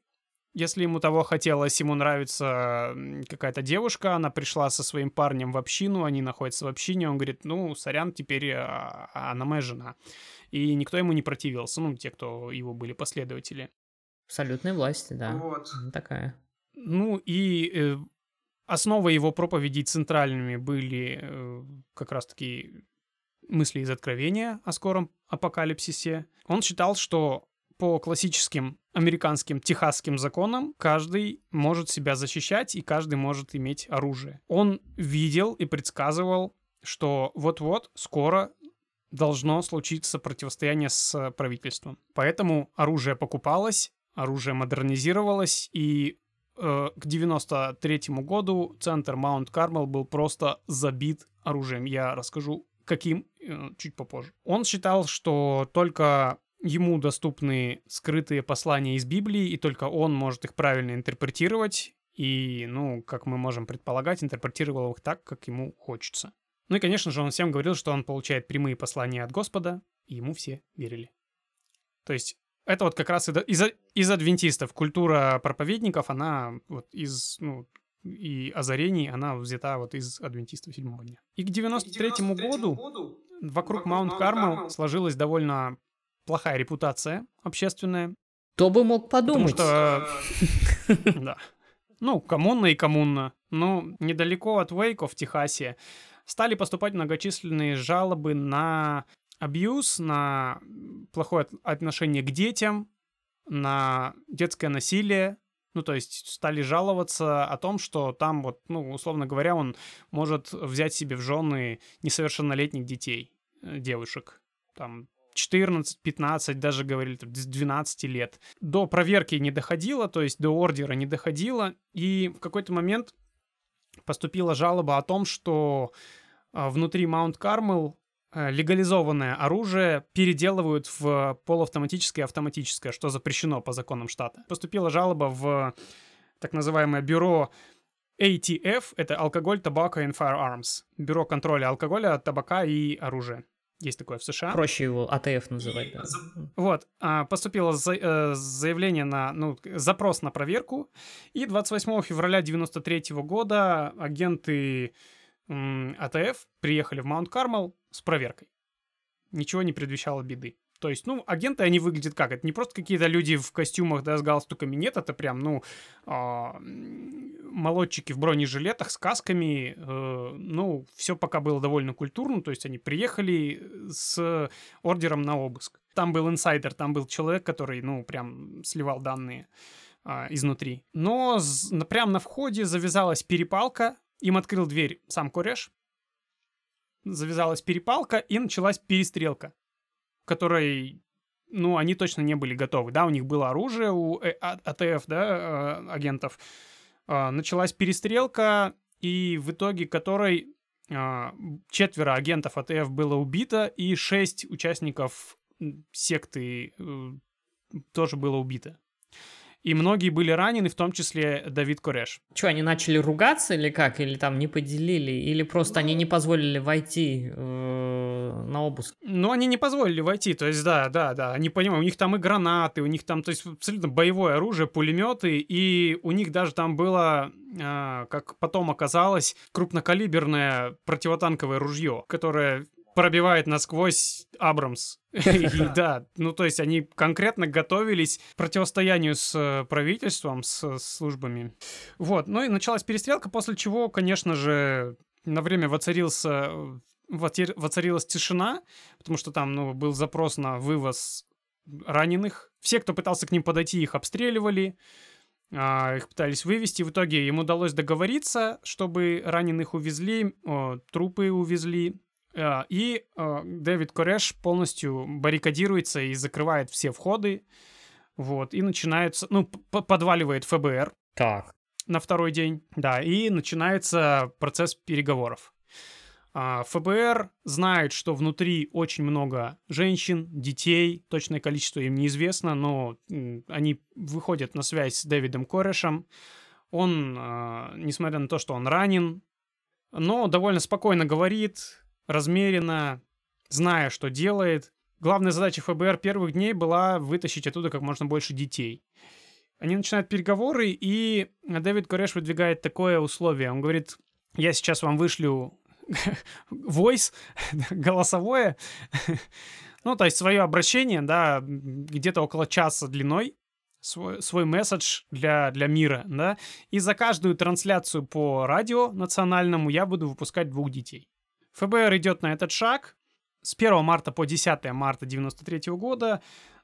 Если ему того хотелось, ему нравится какая-то девушка, она пришла со своим парнем в общину, они находятся в общине, он говорит, ну, сорян, теперь а, она моя жена. И никто ему не противился, ну, те, кто его были последователи. Абсолютной власти, да. Вот. Такая. Ну и э, основой его проповедей центральными были э, как раз-таки мысли из Откровения о скором апокалипсисе. Он считал, что по классическим американским техасским законам каждый может себя защищать и каждый может иметь оружие. Он видел и предсказывал, что вот-вот скоро должно случиться противостояние с правительством. Поэтому оружие покупалось, оружие модернизировалось, и к 93 году центр Маунт Кармел был просто забит оружием. Я расскажу каким э, чуть попозже. Он считал, что только ему доступны скрытые послания из Библии, и только он может их правильно интерпретировать, и, ну, как мы можем предполагать, интерпретировал их так, как ему хочется. Ну и, конечно же, он всем говорил, что он получает прямые послания от Господа, и ему все верили. То есть это вот как раз из, из адвентистов. Культура проповедников, она вот из, ну, и озарений, она взята вот из адвентистов седьмого дня. И к 93 году, году вокруг Маунт Кармел сложилась довольно плохая репутация общественная. Кто бы мог подумать? Потому что, да. Ну, коммунна и коммунна. Ну, недалеко от Уэйко в Техасе стали поступать многочисленные жалобы на абьюз, на плохое отношение к детям, на детское насилие, ну, то есть стали жаловаться о том, что там вот, ну, условно говоря, он может взять себе в жены несовершеннолетних детей, э, девушек, там 14, 15, даже говорили, там, 12 лет. До проверки не доходило, то есть до ордера не доходило, и в какой-то момент поступила жалоба о том, что а, внутри Маунт Кармел легализованное оружие переделывают в полуавтоматическое и автоматическое, что запрещено по законам штата. Поступила жалоба в так называемое бюро ATF, это алкоголь, табако и firearms, бюро контроля алкоголя, табака и оружия. Есть такое в США. Проще его АТФ называть. Да. Вот, а, поступило э, заявление на, ну, запрос на проверку, и 28 февраля 93 года агенты АТФ приехали в Маунт Кармел с проверкой. Ничего не предвещало беды. То есть, ну, агенты, они выглядят как? Это не просто какие-то люди в костюмах, да, с галстуками, нет, это прям, ну, э, молодчики в бронежилетах с касками, э, ну, все пока было довольно культурно, то есть они приехали с ордером на обыск. Там был инсайдер, там был человек, который, ну, прям сливал данные э, изнутри. Но прям на входе завязалась перепалка, им открыл дверь сам Кореш, завязалась перепалка и началась перестрелка, которой, ну, они точно не были готовы. Да, у них было оружие у э, а, АТФ, да, э, агентов. А, началась перестрелка, и в итоге которой а, четверо агентов АТФ было убито, и шесть участников секты э, тоже было убито и многие были ранены, в том числе Давид Кореш. Что, они начали ругаться или как? Или там не поделили? Или просто они не позволили войти э, на обыск? Ну, они не позволили войти, то есть, да, да, да, они понимают, у них там и гранаты, у них там, то есть, абсолютно боевое оружие, пулеметы, и у них даже там было, э, как потом оказалось, крупнокалиберное противотанковое ружье, которое пробивает насквозь Абрамс. Да, ну то есть они конкретно готовились к противостоянию с э, правительством, с службами. Вот, ну и началась перестрелка, после чего, конечно же, на время воцарился воцарилась тишина, потому что там ну, был запрос на вывоз раненых. Все, кто пытался к ним подойти, их обстреливали, а, их пытались вывести. В итоге им удалось договориться, чтобы раненых увезли, трупы увезли. А, и а, Дэвид Кореш полностью баррикадируется и закрывает все входы. Вот, и начинается, ну, подваливает ФБР. Так. На второй день, да, и начинается процесс переговоров. А, ФБР знает, что внутри очень много женщин, детей, точное количество им неизвестно, но они выходят на связь с Дэвидом Корешем. Он, несмотря на то, что он ранен, но довольно спокойно говорит, размеренно, зная, что делает. Главная задача ФБР первых дней была вытащить оттуда как можно больше детей. Они начинают переговоры, и Дэвид Кореш выдвигает такое условие. Он говорит, я сейчас вам вышлю voice, голосовое, ну, то есть свое обращение, да, где-то около часа длиной, свой, свой месседж для, для мира, да, и за каждую трансляцию по радио национальному я буду выпускать двух детей. ФБР идет на этот шаг. С 1 марта по 10 марта 1993 года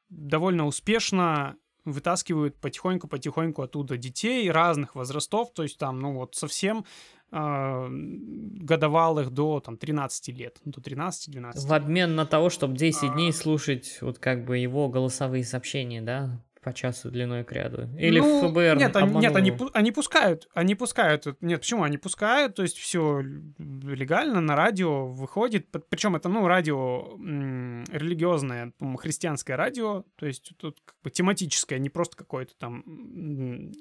довольно успешно вытаскивают потихоньку-потихоньку оттуда детей разных возрастов, то есть там, ну вот совсем э, годовалых до там 13 лет, до 13-12. В обмен на того, чтобы 10 дней слушать вот как бы его голосовые сообщения, да? По часу длиной к ряду? Или ну, ФБР Нет, они, нет они, они пускают, они пускают. Нет, почему? Они пускают, то есть все легально на радио выходит. Причем это, ну, радио м- религиозное, христианское радио, то есть тут как бы тематическое, не просто какое-то там м-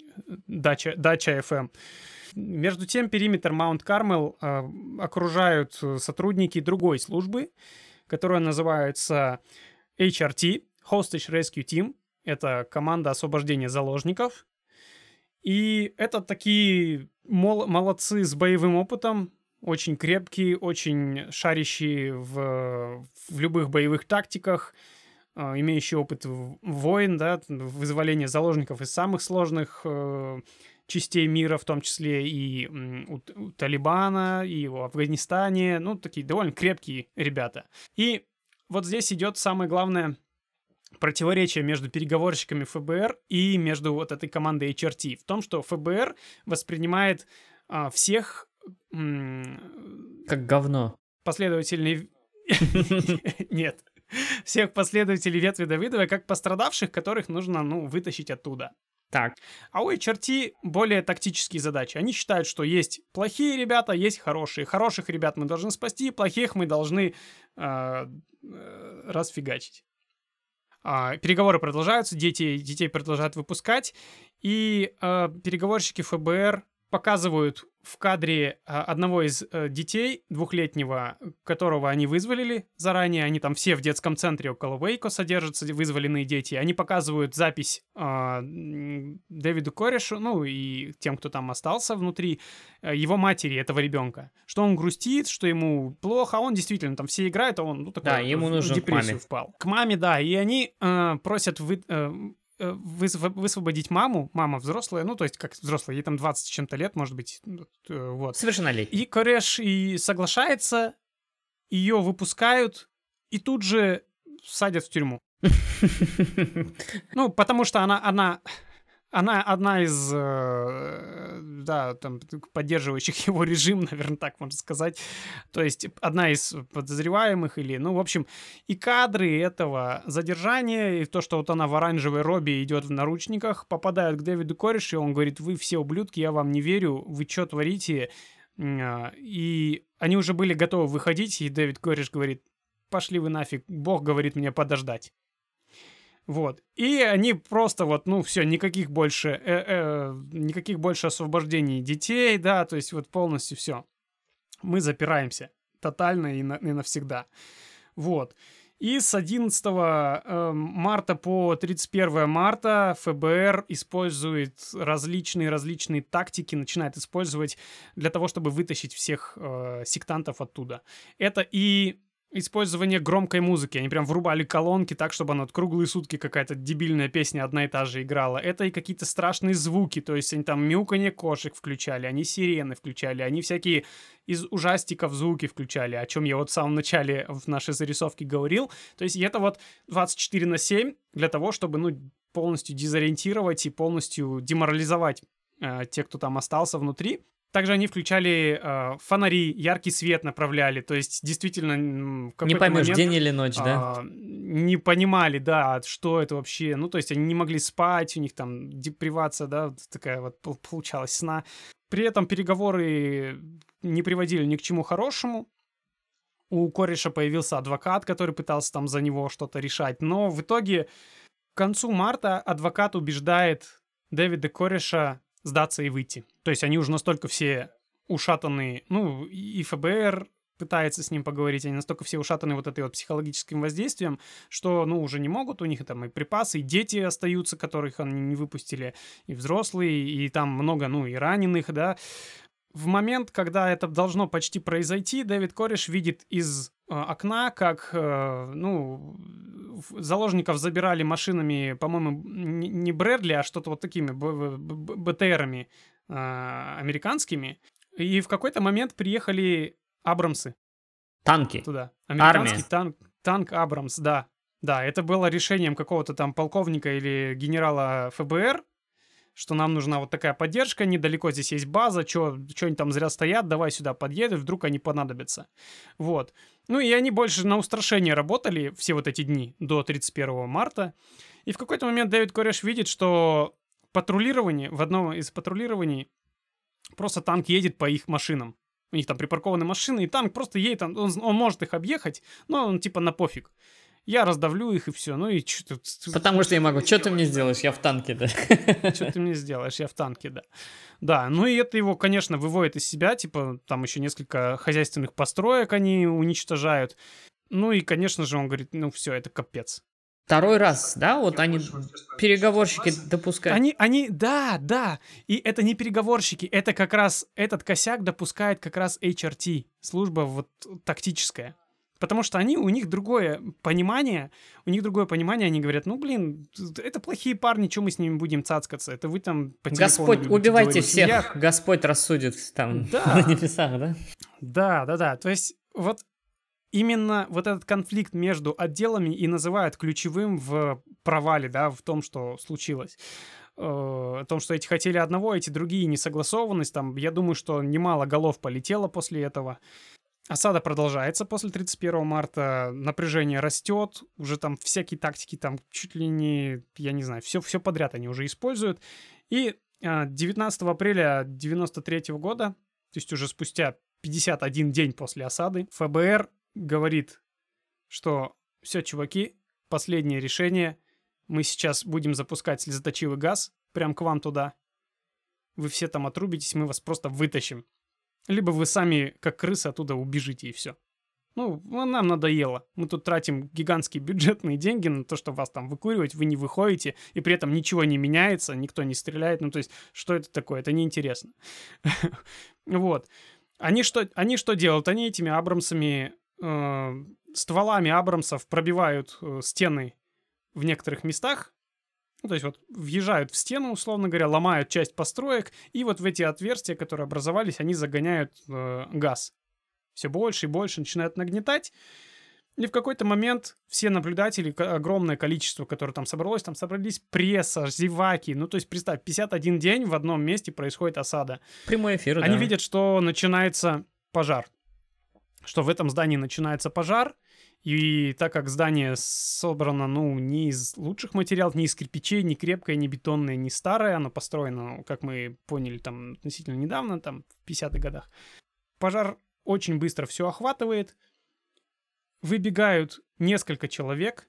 дача, дача FM. Между тем, периметр Маунт Кармел э, окружают сотрудники другой службы, которая называется HRT, Hostage Rescue Team, это команда освобождения заложников. И это такие мол- молодцы с боевым опытом, очень крепкие, очень шарящие в, в любых боевых тактиках, э, имеющие опыт войн, да, вызволения заложников из самых сложных э, частей мира, в том числе и у, у Талибана, и в Афганистане, ну, такие довольно крепкие ребята. И вот здесь идет самое главное — противоречие между переговорщиками ФБР и между вот этой командой HRT в том, что ФБР воспринимает а, всех... Как говно. Последователей... Нет. Всех последователей ветви Давидова как пострадавших, которых нужно, ну, вытащить оттуда. Так. А у HRT более тактические задачи. Они считают, что есть плохие ребята, есть хорошие. Хороших ребят мы должны спасти, плохих мы должны э, э, расфигачить. А, переговоры продолжаются, дети, детей продолжают выпускать, и а, переговорщики ФБР показывают в кадре а, одного из а, детей, двухлетнего, которого они вызволили заранее. Они там все в детском центре около Вейко содержатся, вызволенные дети. Они показывают запись а, Дэвиду Корешу, ну и тем, кто там остался внутри, а, его матери, этого ребенка. Что он грустит, что ему плохо. А он действительно там все играют, а он ну, такой, да, ему в, нужен в депрессию маме. впал. К маме, да. И они а, просят вы, высв- высвободить маму, мама взрослая, ну, то есть как взрослая, ей там 20 с чем-то лет, может быть, вот. Совершеннолетний. И Кореш и соглашается, ее выпускают, и тут же садят в тюрьму. Ну, потому что она, она, она одна из, э, да, там, поддерживающих его режим, наверное, так можно сказать. То есть одна из подозреваемых или, ну, в общем, и кадры этого задержания, и то, что вот она в оранжевой робе идет в наручниках, попадают к Дэвиду Коришу, и он говорит, вы все ублюдки, я вам не верю, вы что творите? И они уже были готовы выходить, и Дэвид Кореш говорит, пошли вы нафиг, Бог говорит мне подождать. Вот. И они просто вот, ну, все, никаких больше, э -э, никаких больше освобождений детей, да, то есть вот полностью все. Мы запираемся тотально и, на, и навсегда. Вот. И с 11 э, марта по 31 марта ФБР использует различные-различные тактики, начинает использовать для того, чтобы вытащить всех э, сектантов оттуда. Это и использование громкой музыки. Они прям врубали колонки так, чтобы она круглые сутки какая-то дебильная песня одна и та же играла. Это и какие-то страшные звуки, то есть они там мяуканье кошек включали, они сирены включали, они всякие из ужастиков звуки включали, о чем я вот в самом начале в нашей зарисовке говорил. То есть это вот 24 на 7 для того, чтобы, ну, полностью дезориентировать и полностью деморализовать э, тех, кто там остался внутри. Также они включали э, фонари, яркий свет направляли, то есть действительно не поймешь момент, день или ночь, да? Э, не понимали, да, что это вообще, ну то есть они не могли спать, у них там депривация, да, такая вот получалась сна. При этом переговоры не приводили ни к чему хорошему. У кореша появился адвокат, который пытался там за него что-то решать, но в итоге к концу марта адвокат убеждает Дэвида Кореша сдаться и выйти. То есть они уже настолько все ушатанные, ну, и ФБР пытается с ним поговорить, они настолько все ушатаны вот этой вот психологическим воздействием, что, ну, уже не могут, у них там и припасы, и дети остаются, которых они не выпустили, и взрослые, и там много, ну, и раненых, да. В момент, когда это должно почти произойти, Дэвид Кореш видит из э, окна, как, э, ну, заложников забирали машинами, по-моему, не Брэдли, а что-то вот такими БТРами э, американскими. И в какой-то момент приехали Абрамсы. Танки. Туда. Американский танк, танк Абрамс, да. Да, это было решением какого-то там полковника или генерала ФБР, что нам нужна вот такая поддержка, недалеко здесь есть база, что они там зря стоят, давай сюда подъедут, вдруг они понадобятся. Вот. Ну и они больше на устрашение работали все вот эти дни до 31 марта. И в какой-то момент Дэвид Кореш видит, что патрулирование, в одном из патрулирований просто танк едет по их машинам. У них там припаркованы машины, и танк просто едет, он, он может их объехать, но он типа на пофиг я раздавлю их и все. Ну и что. Потому что я могу. Что ты мне сделаешь? Я в танке, да. Что ты мне сделаешь? Я в танке, да. Да, ну и это его, конечно, выводит из себя. Типа, там еще несколько хозяйственных построек они уничтожают. Ну и, конечно же, он говорит, ну все, это капец. Второй раз, да, вот они переговорщики допускают. Они, они, да, да. И это не переговорщики, это как раз этот косяк допускает как раз HRT, служба вот тактическая. Потому что они, у них другое понимание, у них другое понимание, они говорят, ну, блин, это плохие парни, что мы с ними будем цацкаться? Это вы там по Господь, убивайте говорить. всех, Я... Господь рассудит там да. на небесах, да? Да, да, да, то есть вот именно вот этот конфликт между отделами и называют ключевым в провале, да, в том, что случилось э, о том, что эти хотели одного, эти другие несогласованность, там, я думаю, что немало голов полетело после этого. Осада продолжается после 31 марта, напряжение растет, уже там всякие тактики, там чуть ли не, я не знаю, все, все подряд они уже используют. И 19 а, апреля 93 года, то есть уже спустя 51 день после осады, ФБР говорит, что все, чуваки, последнее решение, мы сейчас будем запускать слезоточивый газ прям к вам туда. вы все там отрубитесь, мы вас просто вытащим. Либо вы сами, как крысы, оттуда убежите и все. Ну, нам надоело. Мы тут тратим гигантские бюджетные деньги на то, чтобы вас там выкуривать, вы не выходите, и при этом ничего не меняется, никто не стреляет. Ну, то есть, что это такое? Это неинтересно. Вот. Они что, они что делают? Они этими Абрамсами, э, стволами Абрамсов пробивают э, стены в некоторых местах, ну, то есть вот въезжают в стену, условно говоря, ломают часть построек, и вот в эти отверстия, которые образовались, они загоняют э, газ. Все больше и больше начинают нагнетать. И в какой-то момент все наблюдатели, огромное количество, которое там собралось, там собрались пресса, зеваки. Ну, то есть, представь, 51 день в одном месте происходит осада. Прямой эфир, Они да. видят, что начинается пожар. Что в этом здании начинается пожар, и так как здание собрано, ну, не из лучших материалов, не из кирпичей, не крепкое, не бетонное, не старое, оно построено, как мы поняли, там, относительно недавно, там, в 50-х годах. Пожар очень быстро все охватывает. Выбегают несколько человек,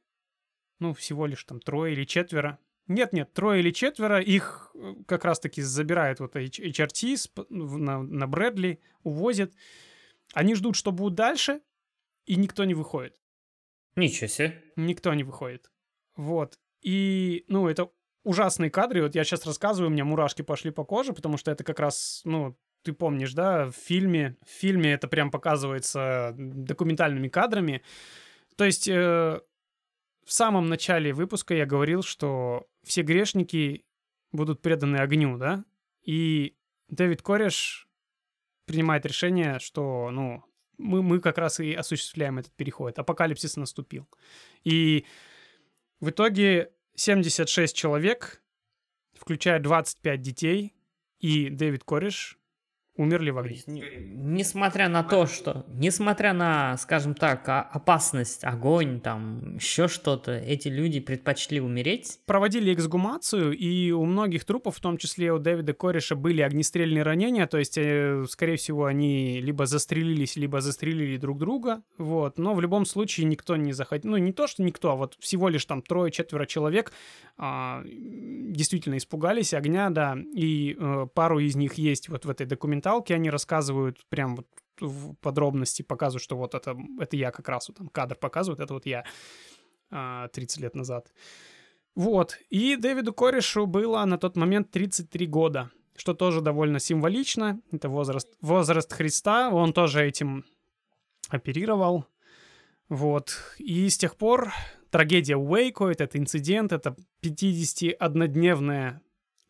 ну, всего лишь там трое или четверо. Нет-нет, трое или четверо, их э, как раз-таки забирают вот HRT на, на Брэдли, увозят. Они ждут, что будет дальше, и никто не выходит. Ничего себе. Никто не выходит. Вот. И, ну, это ужасные кадры. Вот я сейчас рассказываю, у меня мурашки пошли по коже, потому что это как раз, ну, ты помнишь, да, в фильме, в фильме это прям показывается документальными кадрами. То есть э, в самом начале выпуска я говорил, что все грешники будут преданы огню, да, и Дэвид Кореш принимает решение, что, ну, мы, мы как раз и осуществляем этот переход. Апокалипсис наступил. И в итоге 76 человек, включая 25 детей, и Дэвид Кореш умерли в огне. Несмотря на то, что, несмотря на, скажем так, опасность, огонь, там, еще что-то, эти люди предпочли умереть? Проводили эксгумацию, и у многих трупов, в том числе у Дэвида Кореша, были огнестрельные ранения, то есть, э, скорее всего, они либо застрелились, либо застрелили друг друга, вот, но в любом случае никто не захотел, ну, не то, что никто, а вот всего лишь там трое-четверо человек а, действительно испугались огня, да, и а, пару из них есть вот в этой документации, документалке они рассказывают прям вот в подробности, показывают, что вот это, это я как раз, вот там кадр показывают, это вот я 30 а, лет назад. Вот. И Дэвиду Корешу было на тот момент 33 года, что тоже довольно символично. Это возраст, возраст Христа, он тоже этим оперировал. Вот. И с тех пор трагедия Уэйко, этот инцидент, это 51-дневная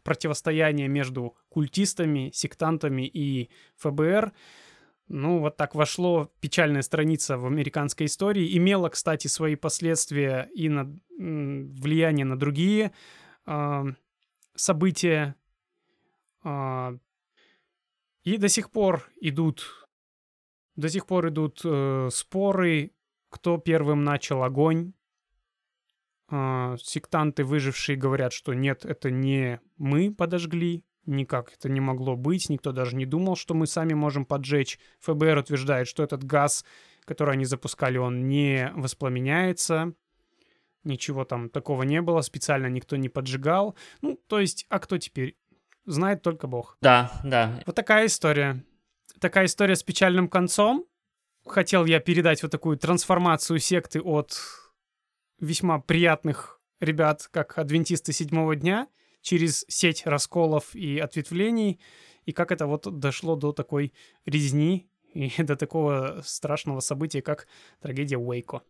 противостояние между культистами, сектантами и ФБР. Ну, вот так вошло печальная страница в американской истории. Имела, кстати, свои последствия и на влияние на другие э, события. Э, и до сих пор идут, до сих пор идут э, споры, кто первым начал огонь э, сектанты, выжившие, говорят, что нет, это не мы подожгли, никак это не могло быть, никто даже не думал, что мы сами можем поджечь. ФБР утверждает, что этот газ, который они запускали, он не воспламеняется, ничего там такого не было, специально никто не поджигал. Ну, то есть, а кто теперь? Знает только Бог. Да, да. Вот такая история. Такая история с печальным концом. Хотел я передать вот такую трансформацию секты от весьма приятных ребят, как адвентисты седьмого дня, через сеть расколов и ответвлений, и как это вот дошло до такой резни и до такого страшного события, как трагедия Уэйко.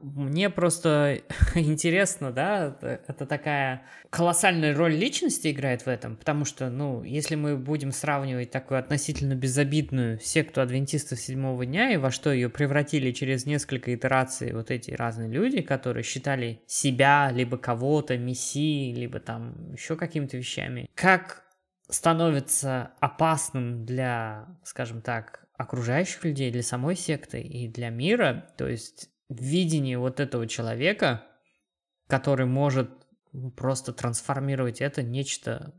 Мне просто интересно, да, это такая колоссальная роль личности играет в этом, потому что, ну, если мы будем сравнивать такую относительно безобидную секту адвентистов седьмого дня и во что ее превратили через несколько итераций вот эти разные люди, которые считали себя, либо кого-то мессией, либо там еще какими-то вещами, как становится опасным для, скажем так, окружающих людей, для самой секты и для мира, то есть видение вот этого человека, который может просто трансформировать это нечто,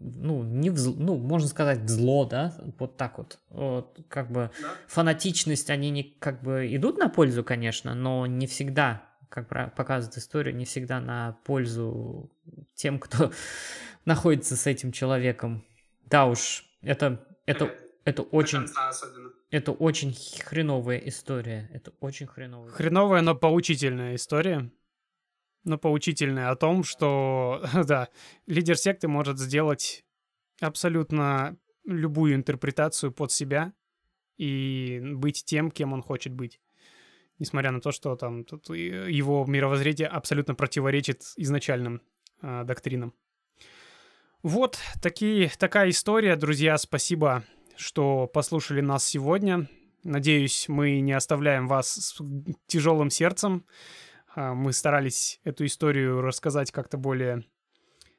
ну, не в, зло, ну, можно сказать, в зло, да, вот так вот. вот как бы да. фанатичность, они не, как бы идут на пользу, конечно, но не всегда, как показывает история, не всегда на пользу тем, кто находится с этим человеком. Да уж, это, это, это очень... Это очень хреновая история. Это очень хреновая. Хреновая, но поучительная история. Но поучительная о том, что, да, лидер секты может сделать абсолютно любую интерпретацию под себя и быть тем, кем он хочет быть. Несмотря на то, что там тут его мировоззрение абсолютно противоречит изначальным э, доктринам. Вот такие, такая история, друзья. Спасибо, что послушали нас сегодня. Надеюсь, мы не оставляем вас с тяжелым сердцем. А, мы старались эту историю рассказать как-то более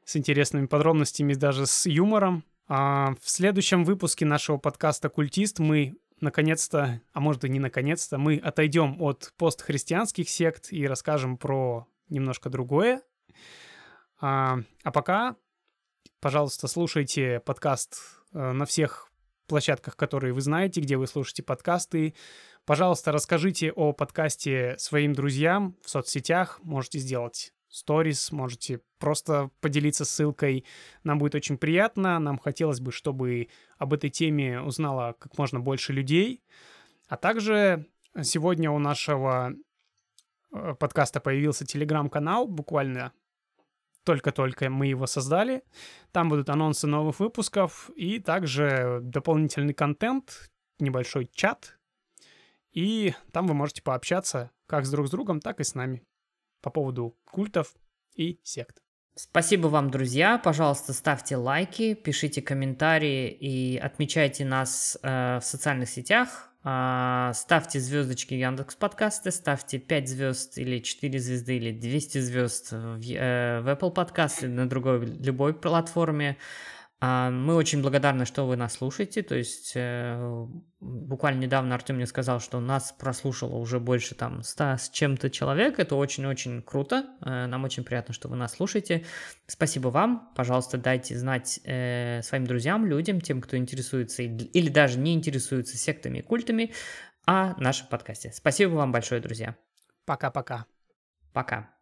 с интересными подробностями, даже с юмором. А в следующем выпуске нашего подкаста «Культист» мы наконец-то, а может и не наконец-то, мы отойдем от постхристианских сект и расскажем про немножко другое. А, а пока, пожалуйста, слушайте подкаст э, на всех площадках, которые вы знаете, где вы слушаете подкасты. Пожалуйста, расскажите о подкасте своим друзьям в соцсетях. Можете сделать сторис, можете просто поделиться ссылкой. Нам будет очень приятно. Нам хотелось бы, чтобы об этой теме узнало как можно больше людей. А также сегодня у нашего э, подкаста появился телеграм-канал, буквально только-только мы его создали. Там будут анонсы новых выпусков и также дополнительный контент, небольшой чат. И там вы можете пообщаться как с друг с другом, так и с нами по поводу культов и сект. Спасибо вам, друзья. Пожалуйста, ставьте лайки, пишите комментарии и отмечайте нас э, в социальных сетях. Э, ставьте звездочки Яндекс подкасты, ставьте 5 звезд или 4 звезды или 200 звезд в, э, в Apple подкасты на другой любой платформе. А, мы очень благодарны, что вы нас слушаете. То есть э, буквально недавно Артем мне сказал, что нас прослушало уже больше там 100 с чем-то человек. Это очень-очень круто. Э, нам очень приятно, что вы нас слушаете. Спасибо вам. Пожалуйста, дайте знать э, своим друзьям, людям, тем, кто интересуется или даже не интересуется сектами и культами о нашем подкасте. Спасибо вам большое, друзья. Пока-пока. Пока. -пока. Пока.